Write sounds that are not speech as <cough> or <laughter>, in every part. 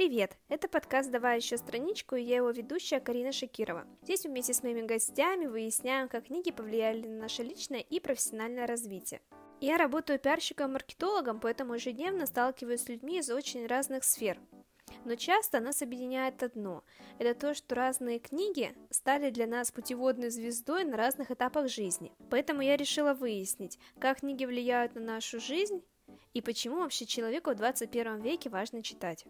Привет! Это подкаст «Давай еще страничку» и я его ведущая Карина Шакирова. Здесь вместе с моими гостями выясняем, как книги повлияли на наше личное и профессиональное развитие. Я работаю пиарщиком-маркетологом, поэтому ежедневно сталкиваюсь с людьми из очень разных сфер. Но часто нас объединяет одно – это то, что разные книги стали для нас путеводной звездой на разных этапах жизни. Поэтому я решила выяснить, как книги влияют на нашу жизнь и почему вообще человеку в 21 веке важно читать.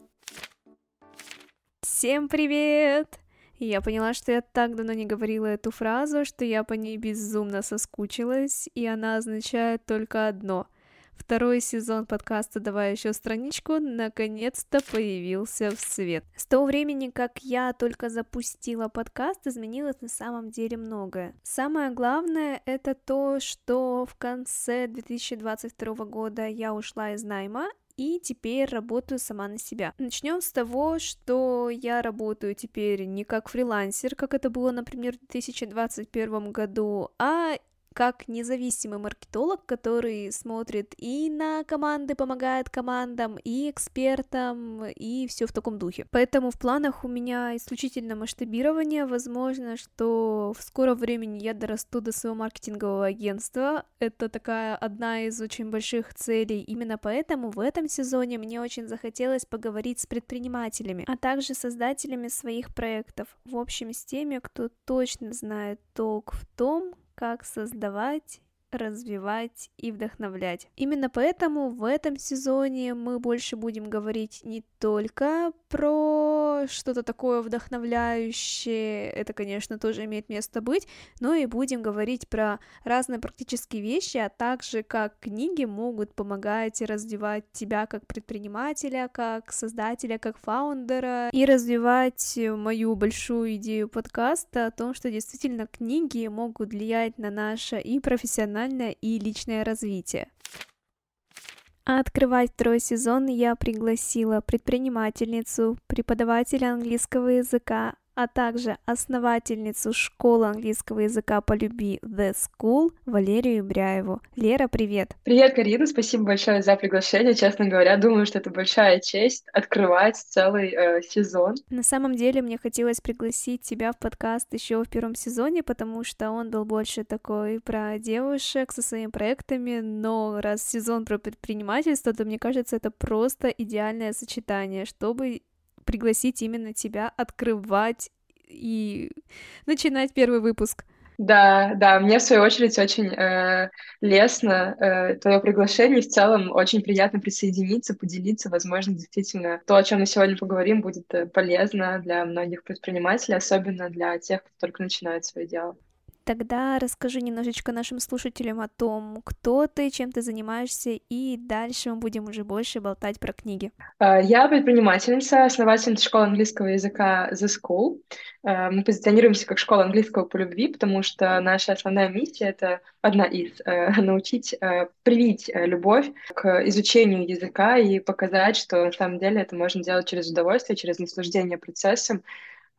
Всем привет! Я поняла, что я так давно не говорила эту фразу, что я по ней безумно соскучилась, и она означает только одно. Второй сезон подкаста «Давай еще страничку» наконец-то появился в свет. С того времени, как я только запустила подкаст, изменилось на самом деле многое. Самое главное — это то, что в конце 2022 года я ушла из найма, и теперь работаю сама на себя. Начнем с того, что я работаю теперь не как фрилансер, как это было, например, в 2021 году, а как независимый маркетолог, который смотрит и на команды, помогает командам, и экспертам, и все в таком духе. Поэтому в планах у меня исключительно масштабирование. Возможно, что в скором времени я дорасту до своего маркетингового агентства. Это такая одна из очень больших целей. Именно поэтому в этом сезоне мне очень захотелось поговорить с предпринимателями, а также создателями своих проектов. В общем, с теми, кто точно знает толк в том, как создавать развивать и вдохновлять. Именно поэтому в этом сезоне мы больше будем говорить не только про что-то такое вдохновляющее, это, конечно, тоже имеет место быть, но и будем говорить про разные практические вещи, а также как книги могут помогать развивать тебя как предпринимателя, как создателя, как фаундера, и развивать мою большую идею подкаста о том, что действительно книги могут влиять на наше и профессиональное, и личное развитие. А открывать второй сезон я пригласила предпринимательницу, преподавателя английского языка, а также основательницу школы английского языка по любви The School Валерию Бряеву. Лера, привет! Привет, Карина, спасибо большое за приглашение. Честно говоря, думаю, что это большая честь открывать целый э, сезон. На самом деле, мне хотелось пригласить тебя в подкаст еще в первом сезоне, потому что он был больше такой про девушек со своими проектами, но раз сезон про предпринимательство, то мне кажется, это просто идеальное сочетание, чтобы пригласить именно тебя открывать и начинать первый выпуск. Да, да, мне в свою очередь очень э, лестно э, твое приглашение. В целом очень приятно присоединиться, поделиться. Возможно, действительно то, о чем мы сегодня поговорим, будет э, полезно для многих предпринимателей, особенно для тех, кто только начинает свое дело. Тогда расскажи немножечко нашим слушателям о том, кто ты, чем ты занимаешься, и дальше мы будем уже больше болтать про книги. А, я предпринимательница, основательница школы английского языка The School. А, мы позиционируемся как школа английского по любви, потому что наша основная миссия — это одна из — <laughs> научить, привить любовь к изучению языка и показать, что на самом деле это можно делать через удовольствие, через наслаждение процессом,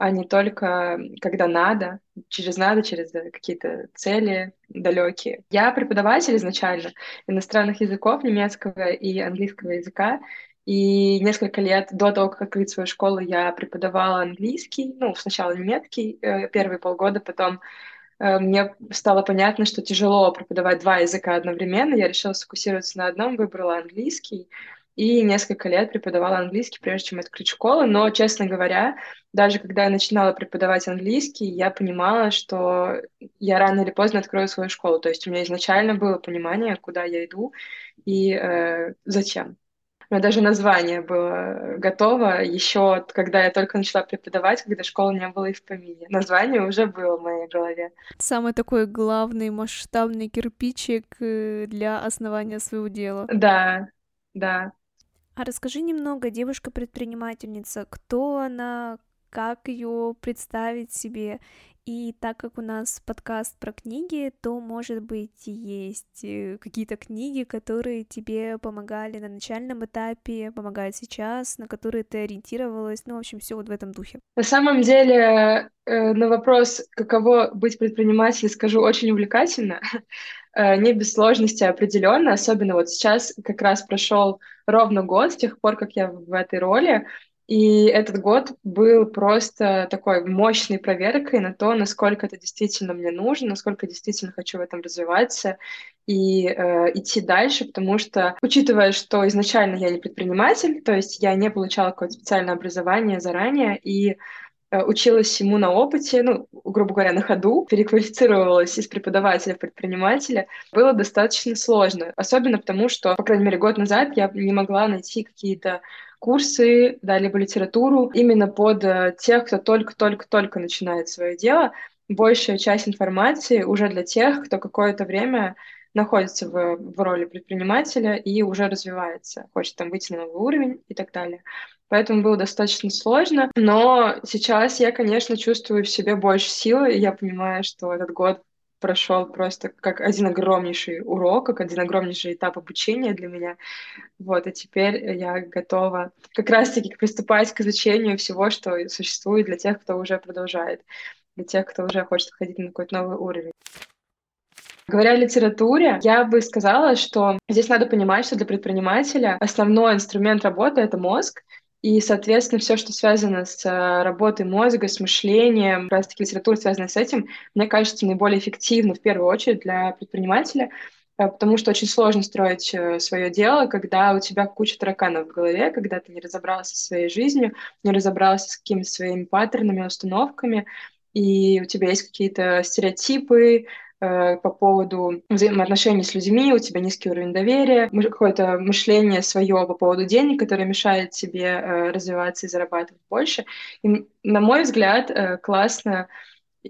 а не только когда надо, через надо, через какие-то цели далекие. Я преподаватель изначально иностранных языков, немецкого и английского языка, и несколько лет до того, как открыть свою школу, я преподавала английский, ну, сначала немецкий э, первые полгода, потом э, мне стало понятно, что тяжело преподавать два языка одновременно. Я решила сфокусироваться на одном, выбрала английский и несколько лет преподавала английский, прежде чем открыть школу. Но, честно говоря, даже когда я начинала преподавать английский, я понимала, что я рано или поздно открою свою школу. То есть у меня изначально было понимание, куда я иду и э, зачем. У меня даже название было готово еще, когда я только начала преподавать, когда школы не было и в помине. Название уже было в моей голове. Самый такой главный масштабный кирпичик э, для основания своего дела. Да, да. А расскажи немного, девушка-предпринимательница, кто она, как ее представить себе. И так как у нас подкаст про книги, то, может быть, есть э, какие-то книги, которые тебе помогали на начальном этапе, помогают сейчас, на которые ты ориентировалась, ну, в общем, все вот в этом духе. На самом деле, э, на вопрос, каково быть предпринимателем, скажу очень увлекательно. <laughs> Э, не без сложности определенно, особенно вот сейчас как раз прошел ровно год с тех пор, как я в этой роли, И этот год был просто такой мощной проверкой на то, насколько это действительно мне нужно, насколько действительно хочу в этом развиваться и э, идти дальше, потому что, учитывая, что изначально я не предприниматель, то есть я не получала какое-то специальное образование заранее, и Э, училась всему на опыте, ну, грубо говоря, на ходу, переквалифицировалась из преподавателя в предпринимателя, было достаточно сложно. Особенно потому, что, по крайней мере, год назад я не могла найти какие-то курсы, да, либо литературу именно под э, тех, кто только-только-только начинает свое дело. Большая часть информации уже для тех, кто какое-то время находится в, в роли предпринимателя и уже развивается, хочет там выйти на новый уровень и так далее поэтому было достаточно сложно. Но сейчас я, конечно, чувствую в себе больше силы, и я понимаю, что этот год прошел просто как один огромнейший урок, как один огромнейший этап обучения для меня. Вот, и теперь я готова как раз-таки приступать к изучению всего, что существует для тех, кто уже продолжает, для тех, кто уже хочет входить на какой-то новый уровень. Говоря о литературе, я бы сказала, что здесь надо понимать, что для предпринимателя основной инструмент работы — это мозг, и, соответственно, все, что связано с э, работой мозга, с мышлением, как раз-таки литература, связанная с этим, мне кажется, наиболее эффективно в первую очередь для предпринимателя, э, потому что очень сложно строить э, свое дело, когда у тебя куча тараканов в голове, когда ты не разобрался со своей жизнью, не разобрался с какими-то своими паттернами, установками, и у тебя есть какие-то стереотипы, Э, по поводу взаимоотношений с людьми, у тебя низкий уровень доверия, какое-то мышление свое по поводу денег, которое мешает тебе э, развиваться и зарабатывать больше. И, на мой взгляд, э, классно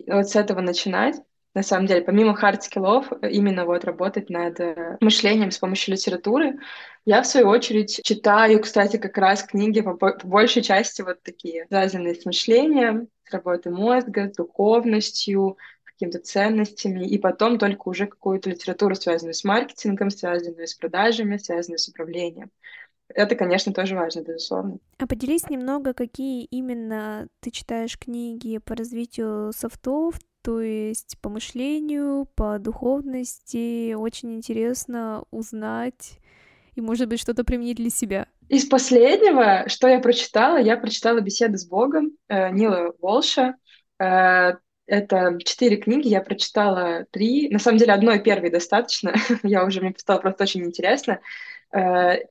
вот с этого начинать. На самом деле, помимо хард-скиллов, именно вот работать над мышлением с помощью литературы. Я, в свою очередь, читаю, кстати, как раз книги по, по большей части вот такие, связанные с мышлением, с работой мозга, с духовностью, какими-то ценностями, и потом только уже какую-то литературу, связанную с маркетингом, связанную с продажами, связанную с управлением. Это, конечно, тоже важно, безусловно. А поделись немного, какие именно ты читаешь книги по развитию софтов, то есть по мышлению, по духовности. Очень интересно узнать и, может быть, что-то применить для себя. Из последнего, что я прочитала, я прочитала «Беседы с Богом» э, Нила Волша. Это четыре книги, я прочитала три. На самом деле, одной первой достаточно. <laughs> я уже, мне стало просто очень интересно. Э,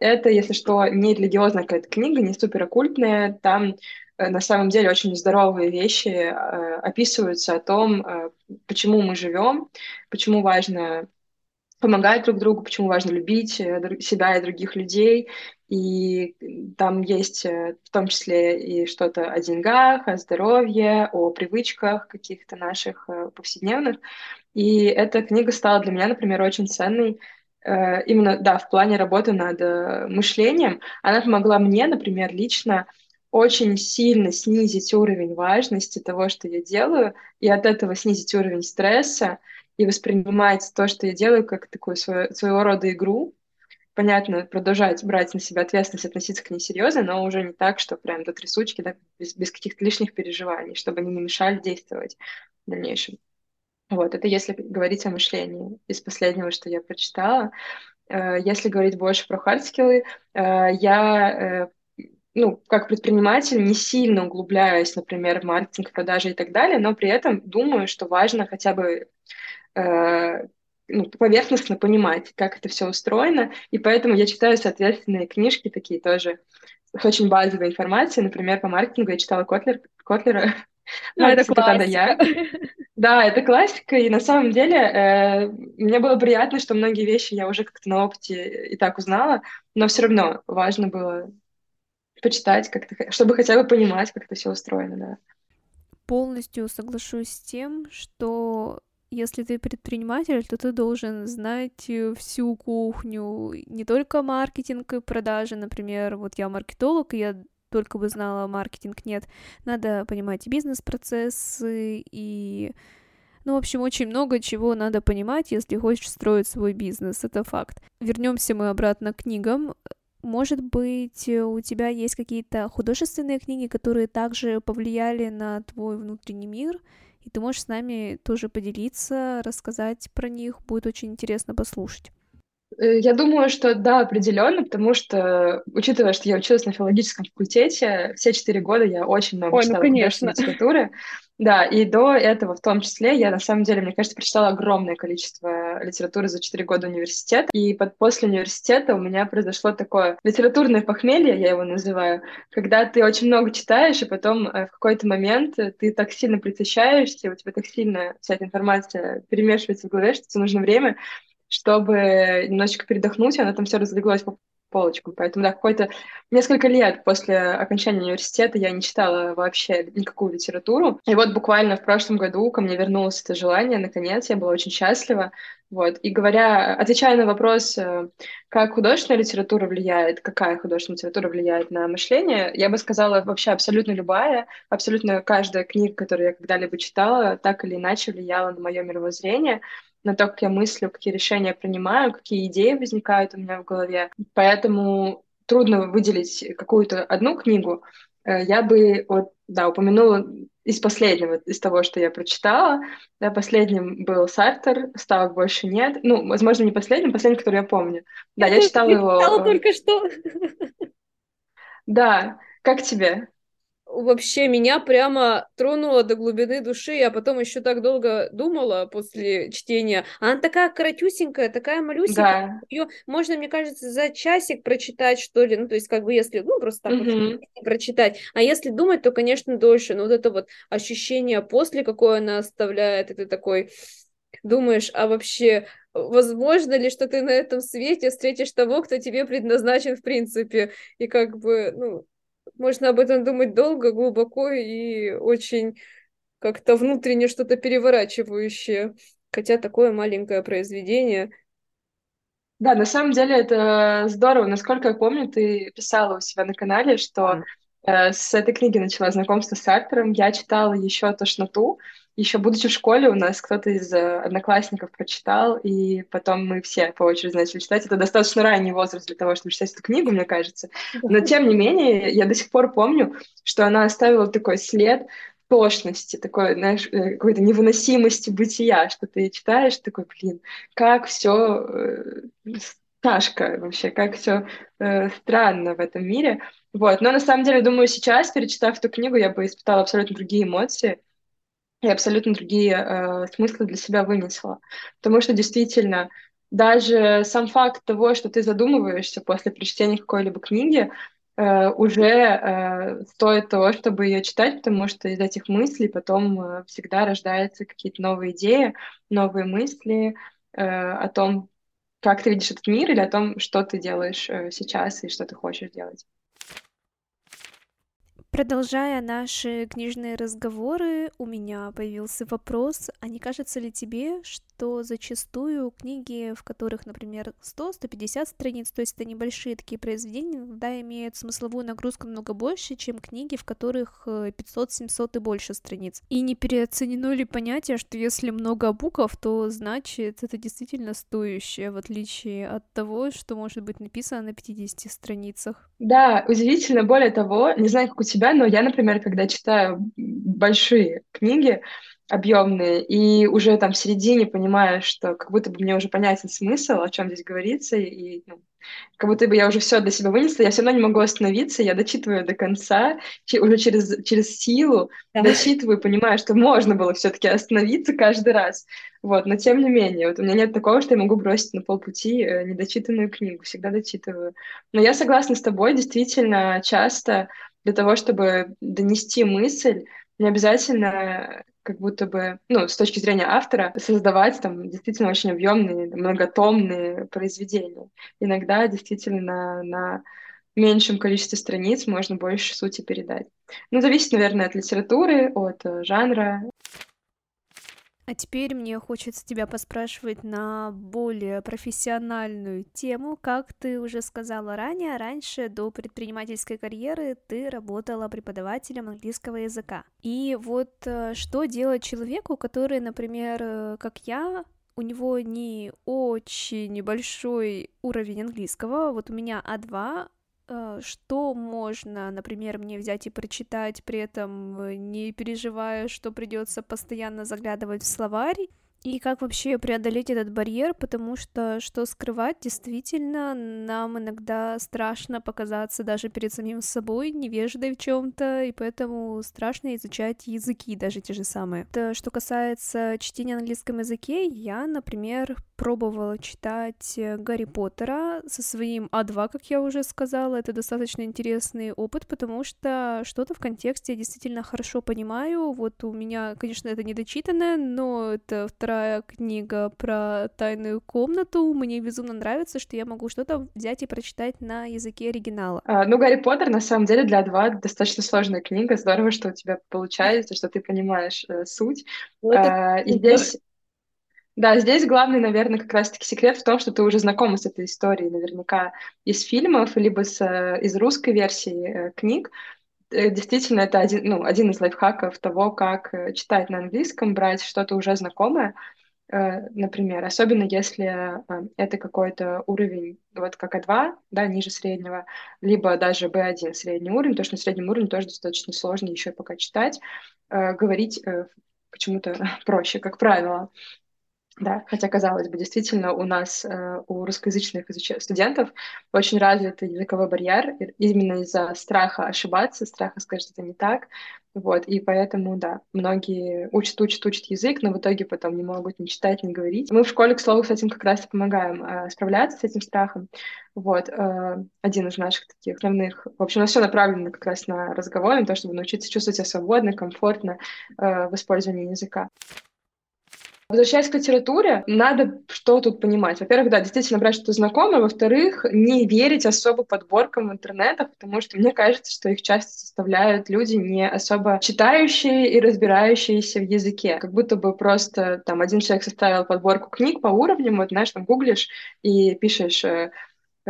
это, если что, не религиозная какая-то книга, не супер оккультная. Там э, на самом деле очень здоровые вещи э, описываются о том, почему мы живем, почему важно помогать друг другу, почему важно любить себя и других людей, и там есть э, в том числе и что-то о деньгах, о здоровье, о привычках каких-то наших э, повседневных. И эта книга стала для меня, например, очень ценной э, именно, да, в плане работы над мышлением. Она помогла мне, например, лично очень сильно снизить уровень важности того, что я делаю, и от этого снизить уровень стресса, и воспринимать то, что я делаю, как такую свою, своего рода игру, понятно, продолжать брать на себя ответственность, относиться к ней серьезно, но уже не так, что прям до трясучки, да, без, без каких-то лишних переживаний, чтобы они не мешали действовать в дальнейшем. Вот, это если говорить о мышлении из последнего, что я прочитала. Э, если говорить больше про хардскиллы, э, я э, ну, как предприниматель, не сильно углубляюсь, например, в маркетинг, продажи и так далее, но при этом думаю, что важно хотя бы ну, поверхностно понимать, как это все устроено, и поэтому я читаю соответственные книжки такие тоже с очень базовой информацией, например, по маркетингу я читала Котлер, Котлера, <laughs> ну, это классика. я. <laughs> Да, это классика, и на самом деле э, мне было приятно, что многие вещи я уже как-то на опыте и так узнала, но все равно важно было почитать, как-то, чтобы хотя бы понимать, как это все устроено, да. Полностью соглашусь с тем, что если ты предприниматель, то ты должен знать э, всю кухню, не только маркетинг и продажи, например, вот я маркетолог, и я только бы знала маркетинг, нет, надо понимать и бизнес-процессы, и, ну, в общем, очень много чего надо понимать, если хочешь строить свой бизнес, это факт. Вернемся мы обратно к книгам. Может быть, у тебя есть какие-то художественные книги, которые также повлияли на твой внутренний мир, и ты можешь с нами тоже поделиться, рассказать про них, будет очень интересно послушать. Э, я думаю, что да, определенно, потому что, учитывая, что я училась на филологическом факультете, все четыре года я очень много Ой, ну читала художественной конечно. литературы. Да, и до этого в том числе я, на самом деле, мне кажется, прочитала огромное количество литературы за четыре года университета. И под, после университета у меня произошло такое литературное похмелье, я его называю, когда ты очень много читаешь, и потом э, в какой-то момент ты так сильно присыщаешься, у тебя так сильно вся эта информация перемешивается в голове, что тебе нужно время, чтобы немножечко передохнуть, и она там все разлеглось по полочкам. Поэтому, да, какой-то несколько лет после окончания университета я не читала вообще никакую литературу. И вот буквально в прошлом году ко мне вернулось это желание, наконец, я была очень счастлива. Вот. И говоря, отвечая на вопрос, э, как художественная литература влияет, какая художественная литература влияет на мышление, я бы сказала, вообще абсолютно любая, абсолютно каждая книга, которую я когда-либо читала, так или иначе влияла на мое мировоззрение на то, как я мыслю, какие решения принимаю, какие идеи возникают у меня в голове. Поэтому трудно выделить какую-то одну книгу. Э, я бы вот, да, упомянула из последнего, из того, что я прочитала. Да, последним был Сартер, «Ставок больше нет». Ну, возможно, не последним, последним, который я помню. Да, Я я читала его... читала только что. Да, как тебе? Вообще меня прямо тронуло до глубины души. Я потом еще так долго думала после чтения. Она такая коротюсенькая, такая малюсенькая. Да. Ее можно, мне кажется, за часик прочитать, что ли. Ну, то есть, как бы, если, ну, просто так Мгм. вот прочитать. А если думать, то, конечно, дольше. Но вот это вот ощущение после, какое она оставляет, это такой думаешь, а вообще возможно ли, что ты на этом свете встретишь того, кто тебе предназначен в принципе? И как бы, ну, можно об этом думать долго, глубоко и очень как-то внутренне что-то переворачивающее. Хотя такое маленькое произведение. Да, на самом деле это здорово. Насколько я помню, ты писала у себя на канале, что Да. э, с этой книги начала знакомство с Сартером. Я читала еще «Тошноту». Еще будучи в школе, у нас кто-то из э, одноклассников прочитал, и потом мы все по очереди начали читать. Это достаточно ранний возраст для того, чтобы читать эту книгу, мне кажется. Но, тем не менее, я до сих пор помню, что она оставила такой след тошности, такой, знаешь, э, какой-то невыносимости бытия, что ты читаешь, такой, блин, как все тяжко вообще, как все странно в этом мире. Вот. Но на самом деле, думаю, сейчас, перечитав эту книгу, я бы испытала абсолютно другие эмоции и абсолютно другие э, смыслы для себя вынесла. Потому что действительно, даже сам факт того, что ты задумываешься после прочтения какой-либо книги, э, уже э, стоит того, чтобы ее читать, потому что из этих мыслей потом э, всегда рождаются какие-то новые идеи, новые мысли э, о том, как ты видишь этот мир или о том, что ты делаешь э, сейчас и что ты хочешь делать. Продолжая наши книжные разговоры, у меня появился вопрос, а не кажется ли тебе, что зачастую книги, в которых, например, 100-150 страниц, то есть это небольшие такие произведения, иногда имеют смысловую нагрузку намного больше, чем книги, в которых 500-700 и больше страниц. И не переоценено ли понятие, что если много букв, то значит это действительно стоящее, в отличие от того, что может быть написано на 50 страницах? Да, удивительно. Более того, не знаю, как у тебя, но я, например, когда читаю большие книги, объемные, и уже там в середине понимаю, что как будто бы мне уже понятен смысл, о чем здесь говорится, и ну, как будто бы я уже все для себя вынесла, я все равно не могу остановиться, я дочитываю до конца, уже через, через силу Да. дочитываю, понимаю, что можно было все-таки остановиться каждый раз. Вот, но тем не менее, вот у меня нет такого, что я могу бросить на полпути э, недочитанную книгу, всегда дочитываю. Но я согласна с тобой, действительно, часто для того, чтобы донести мысль, не обязательно как будто бы, ну, с точки зрения автора, создавать там действительно очень объемные, многотомные произведения. Иногда действительно на меньшем количестве страниц можно больше сути передать. Ну, зависит, наверное, от литературы, от э, жанра. А теперь мне хочется тебя поспрашивать на более профессиональную тему. Как ты уже сказала ранее, раньше до предпринимательской карьеры ты работала преподавателем английского языка. И вот э, что делать человеку, который, например, э, как я, у него не очень большой уровень английского, вот у меня А2, Э, что можно, например, мне взять и прочитать, при этом э, не переживая, что придется постоянно заглядывать в словарь, И как вообще преодолеть этот барьер, потому что, что скрывать, действительно, нам иногда страшно показаться даже перед самим собой невеждой в чем то и поэтому страшно изучать языки, даже те же самые. Это, что касается чтения на английском языке, я, например, пробовала читать Гарри Поттера со своим А2, как я уже сказала. Это достаточно интересный опыт, потому что что-то в контексте я действительно хорошо понимаю. Вот у меня, конечно, это недочитанное, но это вторая книга про тайную комнату. Мне безумно нравится, что я могу что-то взять и прочитать на языке оригинала. А, ну, Гарри Поттер, на самом деле, для А2 достаточно сложная книга. Здорово, что у тебя получается, что ты понимаешь э, суть. Вот а, и здесь да, здесь главный, наверное, как раз-таки секрет в том, что ты уже знакома с этой историей наверняка из фильмов, либо с, э, из русской версии э, книг. Э, действительно, это один, ну, один из лайфхаков того, как э, читать на английском, брать что-то уже знакомое, э, например, особенно если это какой-то уровень, вот как А2, да, ниже среднего, либо даже B1 средний уровень, потому что на среднем уровне тоже достаточно сложно еще пока читать, говорить почему-то <laughs> проще, как правило. Да, хотя, казалось бы, действительно, у нас, э, у русскоязычных студентов очень развит языковой барьер именно из-за страха ошибаться, страха сказать что-то не так. Вот, и поэтому, да, многие учат, учат, учат язык, но в итоге потом не могут ни читать, ни говорить. Мы в школе, к слову, с этим как раз помогаем э, справляться с этим страхом. Вот, э, один из наших таких основных... В общем, у нас все направлено как раз на разговор, на то, чтобы научиться чувствовать себя свободно, комфортно э, в использовании языка. Возвращаясь к литературе, надо что тут понимать. Во-первых, да, действительно брать что-то знакомое. Во-вторых, не верить особо подборкам в интернетах, потому что мне кажется, что их часто составляют люди не особо читающие и разбирающиеся в языке. Как будто бы просто там один человек составил подборку книг по уровням, вот знаешь, там гуглишь и пишешь э,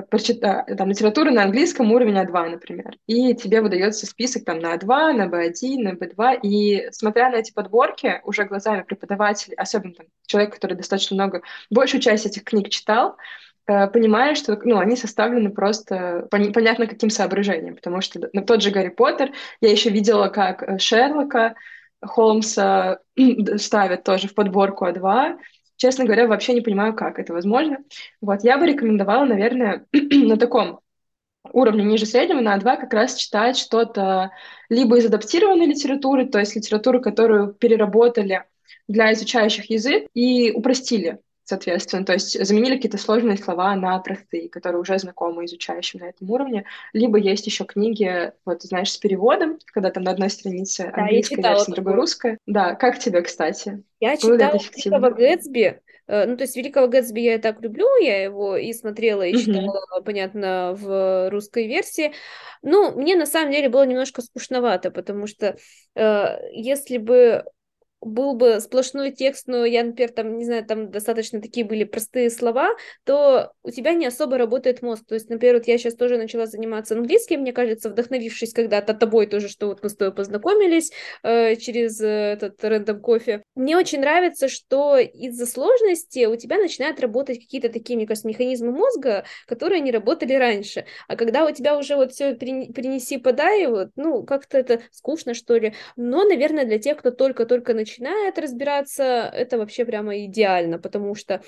прочита, там, литературу на английском уровень А2, например, и тебе выдается список там на А2, на B1, на B2, и смотря на эти подборки, уже глазами преподавателей, особенно там, человек, который достаточно много, большую часть этих книг читал, э, понимаешь, что ну, они составлены просто пон- понятно каким соображением, потому что на тот же Гарри Поттер я еще видела, как э, Шерлока Холмса <clears throat> ставят тоже в подборку А2, Честно говоря, вообще не понимаю, как это возможно. Вот, я бы рекомендовала, наверное, <clears throat> на таком уровне ниже среднего на А2 как раз читать что-то либо из адаптированной литературы, то есть литературу, которую переработали для изучающих язык и упростили соответственно. То есть заменили какие-то сложные слова на простые, которые уже знакомы изучающим на этом уровне. Либо есть еще книги, вот, знаешь, с переводом, когда там на одной странице да, английская версия, на другой русская. Да, как тебе, кстати? Я читала Великого Гэтсби, э, ну, то есть Великого Гэтсби я и так люблю, я его и смотрела, и читала, mm-hmm. понятно, в русской версии. Ну, мне на самом деле было немножко скучновато, потому что э, если бы был бы сплошной текст, но я, например, там, не знаю, там достаточно такие были простые слова, то у тебя не особо работает мозг. То есть, например, вот я сейчас тоже начала заниматься английским, мне кажется, вдохновившись когда-то тобой тоже, что вот мы с тобой познакомились э, через э, этот рандом кофе. Мне очень нравится, что из-за сложности у тебя начинают работать какие-то такие, мне кажется, механизмы мозга, которые не работали раньше. А когда у тебя уже вот все принеси, подай, вот, ну, как-то это скучно, что ли. Но, наверное, для тех, кто только-только начинает начинает разбираться, это вообще прямо идеально, потому что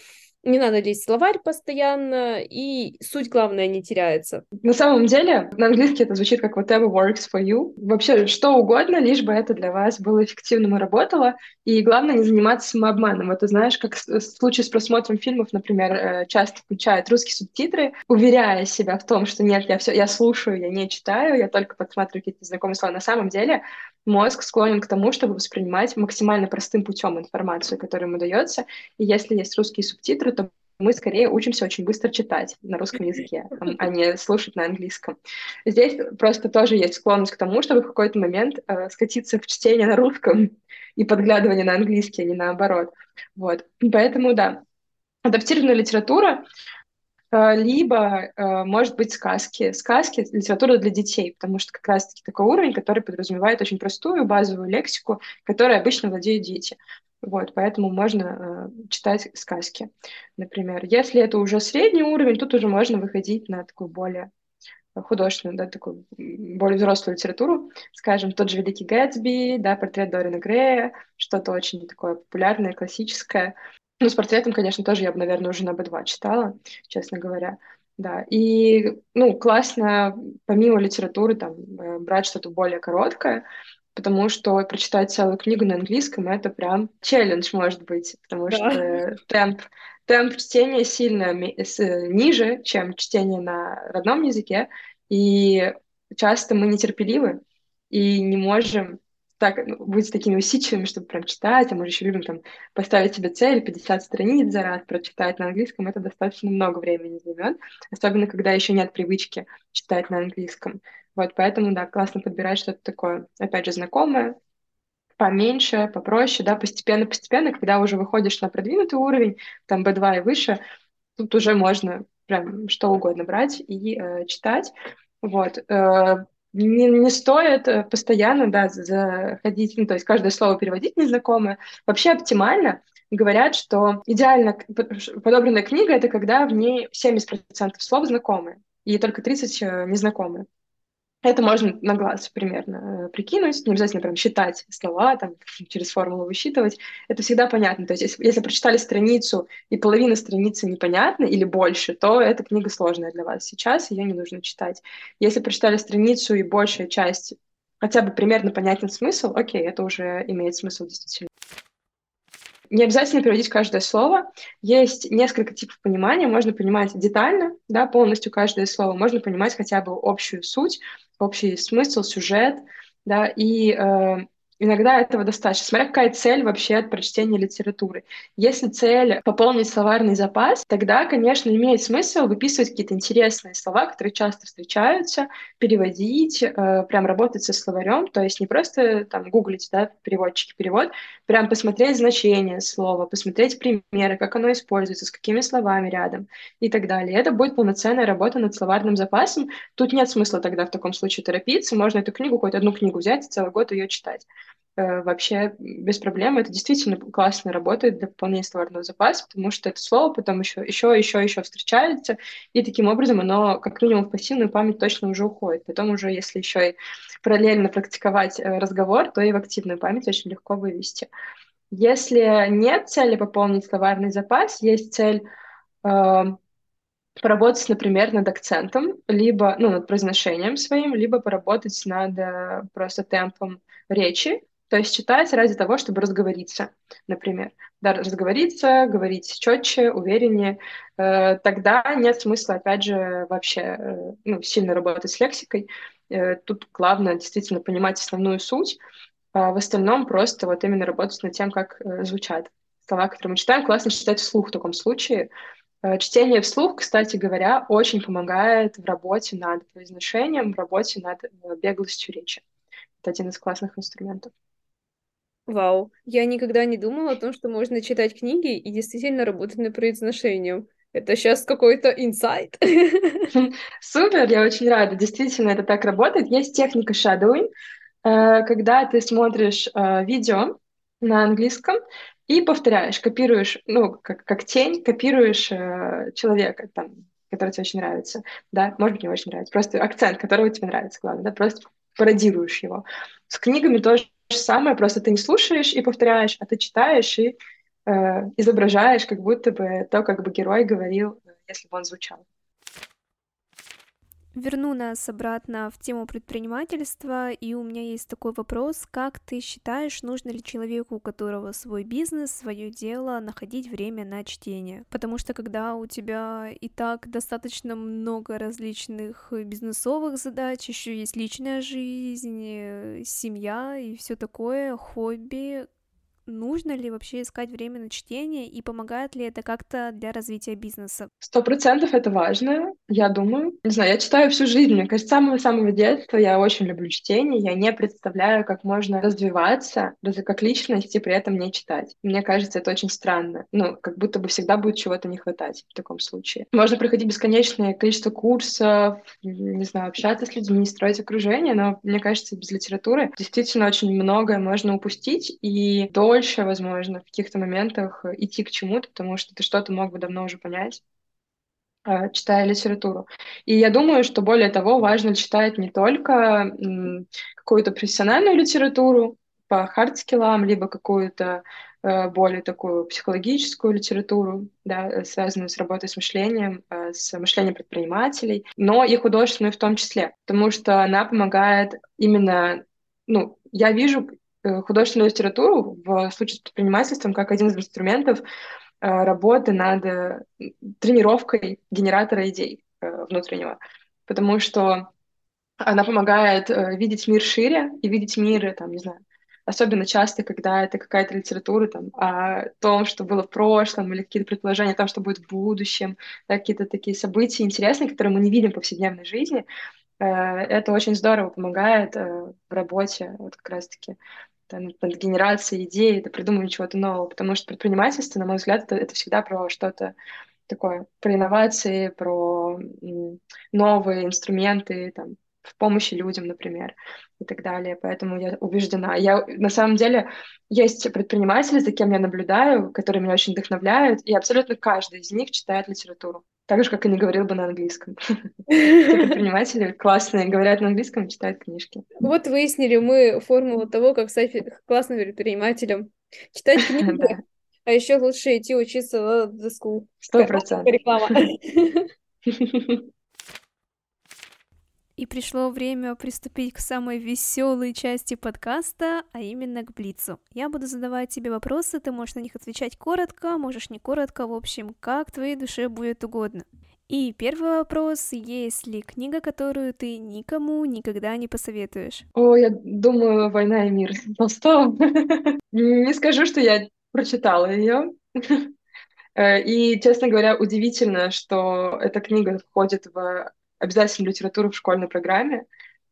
не надо лезть в словарь постоянно, и суть, главное, не теряется. На самом деле, на английский это звучит как whatever works for you. Вообще, что угодно, лишь бы это для вас было эффективным и работало. И главное, не заниматься самообманом. Это знаешь, как в случае с просмотром фильмов, например, э, часто включают русские субтитры, уверяя себя в том, что нет, я все, я слушаю, я не читаю, я только подсматриваю какие-то знакомые слова. На самом деле, мозг склонен к тому, чтобы воспринимать максимально простым путем информацию, которая ему дается. И если есть русские субтитры, то мы скорее учимся очень быстро читать на русском языке, а не слушать на английском. Здесь просто тоже есть склонность к тому, чтобы в какой-то момент э, скатиться в чтение на русском <laughs> и подглядывание на английский, а не наоборот. Вот. Поэтому, да, адаптированная литература либо, э, может быть, сказки. Сказки — литература для детей, потому что как раз-таки такой уровень, который подразумевает очень простую базовую лексику, которой обычно владеют дети. Вот, поэтому можно э, читать сказки, например. Если это уже средний уровень, тут уже можно выходить на такой более художественную, да, такую более взрослую литературу, скажем, тот же «Великий Гэтсби», да, портрет Дориана Грея, что-то очень такое популярное, классическое. Ну, с портретом, конечно, тоже я бы, наверное, уже на B2 читала, честно говоря. Да, и, ну, классно, помимо литературы, там, э, брать что-то более короткое, потому что прочитать целую книгу на английском — это прям челлендж, может быть, потому да. что темп, темп чтения сильно ниже, чем чтение на родном языке, и часто мы нетерпеливы и не можем так, ну, быть такими усидчивыми, чтобы прям читать, а мы еще любим там поставить себе цель, 50 страниц за раз прочитать на английском, это достаточно много времени займет, особенно когда еще нет привычки читать на английском. Вот, поэтому, да, классно подбирать что-то такое, опять же, знакомое, поменьше, попроще, да, постепенно-постепенно, когда уже выходишь на продвинутый уровень, там B2 и выше, тут уже можно прям что угодно брать и э, читать. Вот. Э, не, не стоит э, постоянно, да, заходить, ну, то есть каждое слово переводить незнакомое. Вообще оптимально говорят, что идеально подобранная книга — это когда в ней 70% слов знакомые, и только 30 э, незнакомые. Это можно на глаз примерно э, прикинуть, не обязательно прям считать слова, там, через формулу высчитывать. Это всегда понятно. То есть если, если прочитали страницу, и половина страницы непонятна или больше, то эта книга сложная для вас сейчас, ее не нужно читать. Если прочитали страницу, и большая часть хотя бы примерно понятен смысл, окей, это уже имеет смысл действительно. Не обязательно переводить каждое слово. Есть несколько типов понимания. Можно понимать детально, да, полностью каждое слово. Можно понимать хотя бы общую суть общий смысл, сюжет, да, и э, Иногда этого достаточно, смотря какая цель вообще от прочтения литературы. Если цель пополнить словарный запас, тогда, конечно, имеет смысл выписывать какие-то интересные слова, которые часто встречаются, переводить, э, прям работать со словарем, то есть не просто там гуглить, да, переводчики перевод, прям посмотреть значение слова, посмотреть примеры, как оно используется, с какими словами рядом и так далее. Это будет полноценная работа над словарным запасом. Тут нет смысла тогда в таком случае торопиться, можно эту книгу, хоть одну книгу взять и целый год ее читать. Э, вообще без проблем. Это действительно классно работает для пополнения словарного запаса, потому что это слово потом еще, еще, еще, еще встречается, и таким образом оно как минимум в пассивную память точно уже уходит. Потом уже, если еще и параллельно практиковать э, разговор, то и в активную память очень легко вывести. Если нет цели пополнить словарный запас, есть цель э, поработать, например, над акцентом, либо ну, над произношением своим, либо поработать над э, просто темпом речи, то есть читать ради того, чтобы разговориться, например. Да, разговориться, говорить четче, увереннее. Э, тогда нет смысла, опять же, вообще э, ну, сильно работать с лексикой. Э, тут главное действительно понимать основную суть, а в остальном просто вот именно работать над тем, как звучат слова, которые мы читаем. Классно читать вслух в таком случае. Чтение вслух, кстати говоря, очень помогает в работе над произношением, в работе над беглостью речи. Это один из классных инструментов. Вау, я никогда не думала о том, что можно читать книги и действительно работать над произношением. Это сейчас какой-то инсайт. <laughs> Супер, я очень рада. Действительно, это так работает. Есть техника shadowing, э, когда ты смотришь э, видео на английском и повторяешь, копируешь, ну, как, как тень, копируешь э, человека, там, который тебе очень нравится, да, может быть, не очень нравится, просто акцент, которого тебе нравится, главное, да, просто пародируешь его. С книгами тоже же самое, просто ты не слушаешь и повторяешь, а ты читаешь и э, изображаешь, как будто бы то, как бы герой говорил, если бы он звучал. Верну нас обратно в тему предпринимательства, и у меня есть такой вопрос, как ты считаешь, нужно ли человеку, у которого свой бизнес, свое дело, находить время на чтение? Потому что когда у тебя и так достаточно много различных бизнесовых задач, еще есть личная жизнь, семья и все такое, хобби, нужно ли вообще искать время на чтение и помогает ли это как-то для развития бизнеса? Сто процентов это важно, я думаю. Не знаю, я читаю всю жизнь. Мне кажется, с самого-самого детства я очень люблю чтение. Я не представляю, как можно развиваться, как личность, и при этом не читать. Мне кажется, это очень странно. Ну, как будто бы всегда будет чего-то не хватать в таком случае. Можно проходить бесконечное количество курсов, не знаю, общаться с людьми, строить окружение, но мне кажется, без литературы действительно очень многое можно упустить, и до дольше, возможно, в каких-то моментах идти к чему-то, потому что ты что-то мог бы давно уже понять. э, читая литературу. И я думаю, что более того, важно читать не только какую-то профессиональную литературу по хардскиллам, либо какую-то э, более такую психологическую литературу, да, э, связанную с работой с мышлением, с мышлением предпринимателей, но и художественную в том числе, потому что она помогает именно, ну, я вижу художественную литературу в случае с предпринимательством как один из инструментов Э, работы над э, тренировкой генератора идей э, внутреннего, потому что она помогает видеть мир шире и видеть мир, там, не знаю, особенно часто, когда это какая-то литература там, о том, что было в прошлом, или какие-то предположения о том, что будет в будущем, да, какие-то такие события интересные, которые мы не видим в повседневной жизни, это очень здорово помогает в работе вот как раз-таки над, над генерацией идей, это придумывание чего-то нового, потому что предпринимательство, на мой взгляд, это, это всегда про что-то такое, про инновации, про новые инструменты, там, в помощи людям, например, и так далее. Поэтому я убеждена. Я, на самом деле, есть предприниматели, за кем я наблюдаю, которые меня очень вдохновляют, и абсолютно каждый из них читает литературу. Так же, как и не говорил бы на английском. <laughs> Предприниматели классные, говорят на английском, читают книжки. Вот выяснили мы формулу того, как стать классным предпринимателем. Читать <laughs> книги, а еще лучше идти учиться в the school. Сто процентов. Реклама. <laughs> И пришло время приступить к самой веселой части подкаста, а именно к Блицу. Я буду задавать тебе вопросы, ты можешь на них отвечать коротко, можешь не коротко, в общем, как твоей душе будет угодно. И первый вопрос, есть ли книга, которую ты никому никогда не посоветуешь? О, я думаю, «Война и мир» Толстого. <laughs> Не скажу, что я прочитала ее. <laughs> Э, и, честно говоря, удивительно, что эта книга входит в обязательную литературу в школьной программе.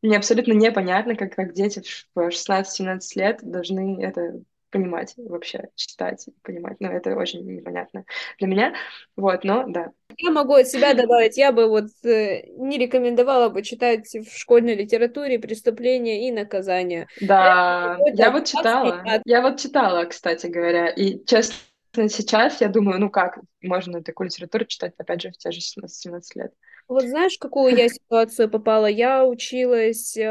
Мне абсолютно непонятно, как, как дети в 16-17 лет должны это понимать вообще, читать, понимать. Но это очень непонятно для меня. Вот, но да. Я могу от себя добавить, я бы вот э, не рекомендовала бы читать в школьной литературе преступления и наказания. Да, я вот читала. Я вот читала, кстати говоря, и честно сейчас я думаю, ну как можно такую литературу читать, опять же, в те же 17 лет. Вот знаешь, в какую я ситуацию попала? Я училась э,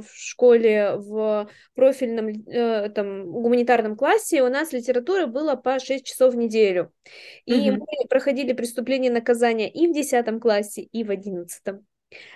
в школе в профильном э, там, гуманитарном классе, и у нас литература была по 6 часов в неделю. И mm-hmm. мы проходили преступление и наказание и в 10 классе, и в 11.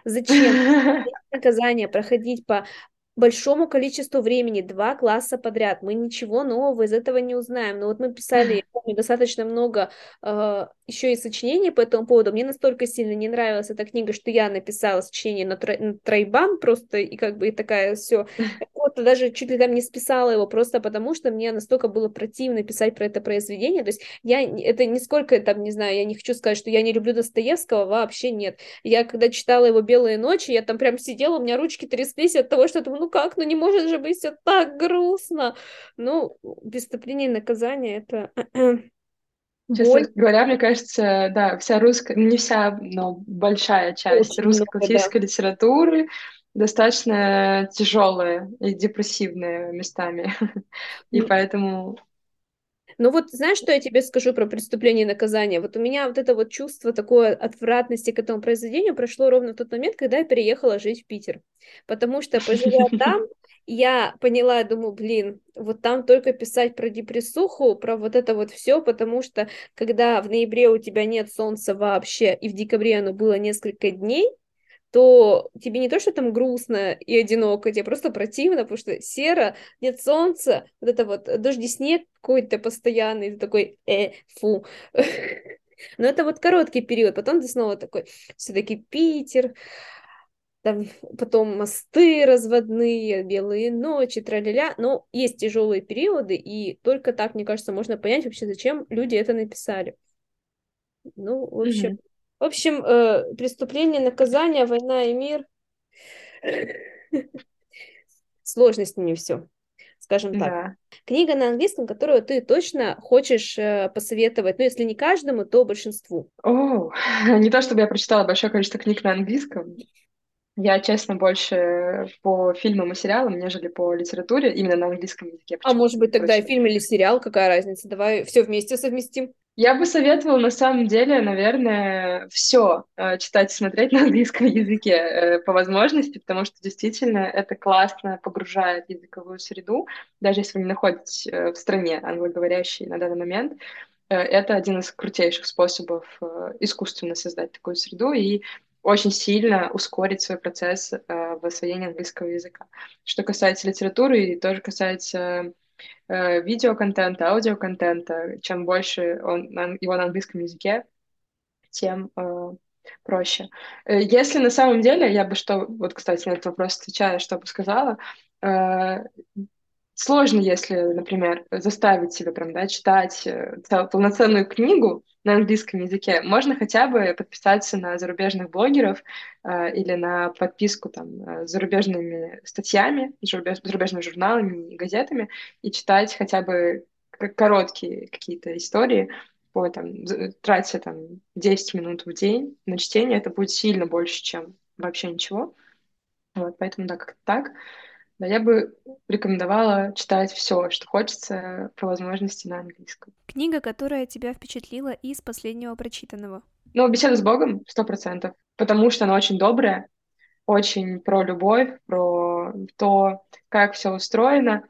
Зачем <laughs> наказание проходить по большому количеству времени, два класса подряд. Мы ничего нового из этого не узнаем. Но вот мы писали, я помню, достаточно много э, еще и сочинений по этому поводу. Мне настолько сильно не нравилась эта книга, что я написала сочинение на, тро- на тройбан просто, и как бы и такая все. Вот даже чуть ли там не списала его, просто потому что мне настолько было противно писать про это произведение. То есть я, это нисколько, там, не знаю, я не хочу сказать, что я не люблю Достоевского, вообще нет. Я когда читала его «Белые ночи», я там прям сидела, у меня ручки тряслись от того, что думаю, ну как, ну не может же быть все так грустно. Ну, преступление и наказание это... <clears throat> Честно Боль. говоря, мне кажется, да, вся русская, не вся, но большая часть Очень русской классической да. литературы достаточно тяжелая и депрессивная местами. <laughs> И поэтому ну вот знаешь, что я тебе скажу про преступление и наказание? Вот у меня вот это вот чувство такой отвратности к этому произведению прошло ровно в тот момент, когда я переехала жить в Питер. Потому что, поживя <laughs> там, я поняла, думаю, блин, вот там только писать про депрессуху, про вот это вот все, потому что когда в ноябре у тебя нет солнца вообще, и в декабре оно было несколько дней, то тебе не то, что там грустно и одиноко, тебе просто противно, потому что серо, нет солнца, вот это вот дожди, снег какой-то постоянный, ты такой, э, фу. <laughs> Но это вот короткий период, потом ты снова такой, все-таки Питер, там потом мосты разводные, белые ночи, траля но есть тяжелые периоды, и только так, мне кажется, можно понять вообще, зачем люди это написали. Ну, в общем, mm-hmm. В общем, э, преступление, наказание, война и мир. Сложно с ними все, скажем так. Да. Книга на английском, которую ты точно хочешь э, посоветовать, ну, если не каждому, то большинству. О, <laughs> не то чтобы я прочитала большое количество книг на английском. Я, честно, больше по фильмам и сериалам, нежели по литературе, именно на английском языке. А может быть тогда и фильм или сериал, какая разница? Давай все вместе совместим. Я бы советовала на самом деле, наверное, все читать и смотреть на английском языке э, по возможности, потому что действительно это классно погружает языковую среду, даже если вы не находитесь э, в стране англоговорящей на данный момент. Э, это один из крутейших способов искусственно создать такую среду и очень сильно ускорить свой процесс в освоении английского языка. Что касается литературы и тоже касается э, видеоконтента, аудиоконтента. Чем больше он, его на английском языке, тем э, проще. Э, если на самом деле, я бы что, вот, кстати, на этот вопрос отвечая, что бы сказала, э, сложно, если, например, заставить себя прям, да, читать э, полноценную книгу на английском языке, можно хотя бы подписаться на зарубежных блогеров э, или на подписку там э, с зарубежными статьями, зарубеж, зарубежными журналами и газетами и читать хотя бы короткие какие-то истории, по, там, тратя там 10 минут в день на чтение, это будет сильно больше, чем вообще ничего. Вот, поэтому да, как-то так. Да, я бы рекомендовала читать все, что хочется, по возможности на английском. Книга, которая тебя впечатлила из последнего прочитанного? Ну, «Беседа с Богом» сто процентов, потому что она очень добрая, очень про любовь, про то, как все устроено.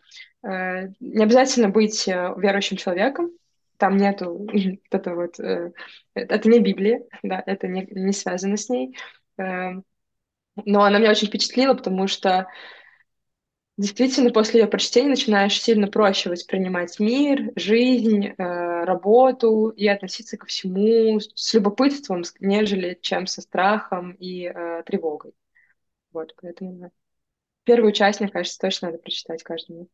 Э, не обязательно быть э, верующим человеком, там нету <laughs> это вот... Э, это не Библия, да, это не, не связано с ней. Но она меня очень впечатлила, потому что Действительно, после ее прочтения начинаешь сильно проще воспринимать мир, жизнь, э, работу и относиться ко всему с любопытством, нежели чем со страхом и э, тревогой. Вот, поэтому первую часть, мне кажется, точно надо прочитать каждому.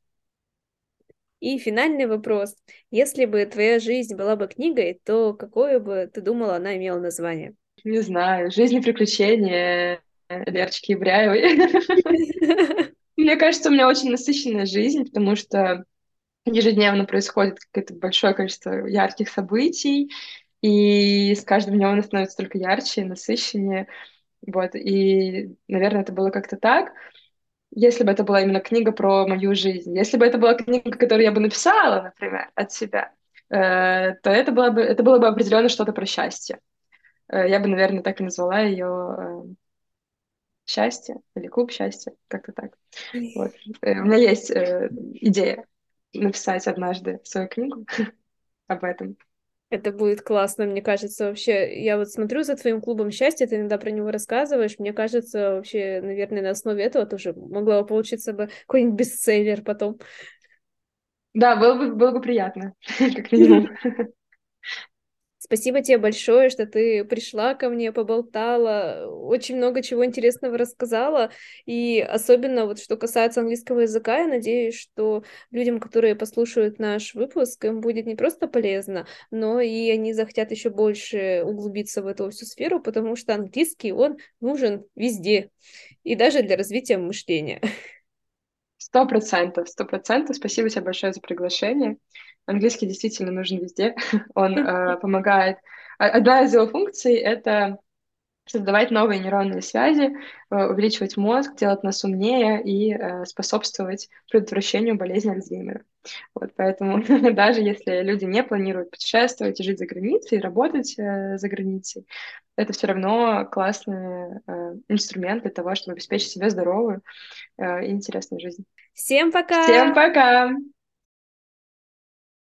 И финальный вопрос. Если бы твоя жизнь была бы книгой, то какое бы ты думала она имела название? Не знаю. «Жизнь и приключения» Лерочки Ибряевой. <laughs> <laughs> Мне кажется, у меня очень насыщенная жизнь, потому что ежедневно происходит какое-то большое количество ярких событий, и с каждым днем она становится только ярче, насыщеннее. Вот, и, наверное, это было как-то так, если бы это была именно книга про мою жизнь. Если бы это была книга, которую я бы написала, например, от себя, э, то это было бы, это было бы определенно что-то про счастье. Э, я бы, наверное, так и назвала ее счастья или клуб счастья, как-то так. Вот. Э, у меня есть э, идея написать однажды свою книгу <laughs> об этом. Это будет классно, мне кажется, вообще. Я вот смотрю за твоим клубом счастья, ты иногда про него рассказываешь. Мне кажется, вообще, наверное, на основе этого тоже могло бы получиться бы какой-нибудь бестселлер потом. Да, было бы, было бы приятно, <laughs> как минимум. <laughs> Спасибо тебе большое, что ты пришла ко мне, поболтала, очень много чего интересного рассказала, и особенно вот что касается английского языка, я надеюсь, что людям, которые послушают наш выпуск, им будет не просто полезно, но и они захотят еще больше углубиться в эту всю сферу, потому что английский, он нужен везде, и даже для развития мышления. <laughs> Сто процентов, сто процентов. Спасибо тебе большое за приглашение. Английский действительно нужен везде. <laughs> Он э, <laughs> помогает. Одна из его функций — это создавать новые нейронные связи, э, увеличивать мозг, делать нас умнее и э, способствовать предотвращению болезни Альцгеймера. Вот, поэтому <laughs> даже если люди не планируют путешествовать и жить за границей, и работать э, за границей, это все равно классный инструмент для того, чтобы обеспечить себе здоровую и интересную жизнь. Всем пока! Всем пока!